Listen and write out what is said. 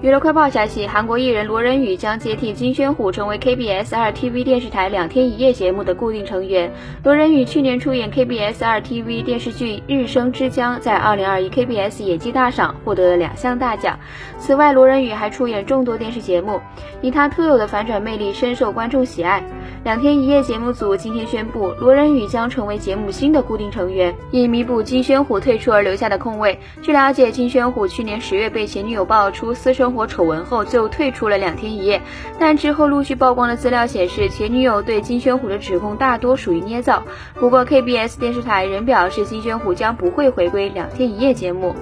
娱乐快报消息，韩国艺人罗仁宇将接替金宣虎，成为 KBS 二 TV 电视台两天一夜节目的固定成员。罗仁宇去年出演 KBS 二 TV 电视剧《日升之江》，在2021 KBS 演技大赏获得了两项大奖。此外，罗仁宇还出演众多电视节目，以他特有的反转魅力深受观众喜爱。两天一夜节目组今天宣布，罗仁宇将成为节目新的固定成员，以弥补金宣虎退出而留下的空位。据了解，金宣虎去年十月被前女友爆出私生。生活丑闻后就退出了两天一夜，但之后陆续曝光的资料显示，前女友对金宣虎的指控大多属于捏造。不过 KBS 电视台仍表示，金宣虎将不会回归两天一夜节目。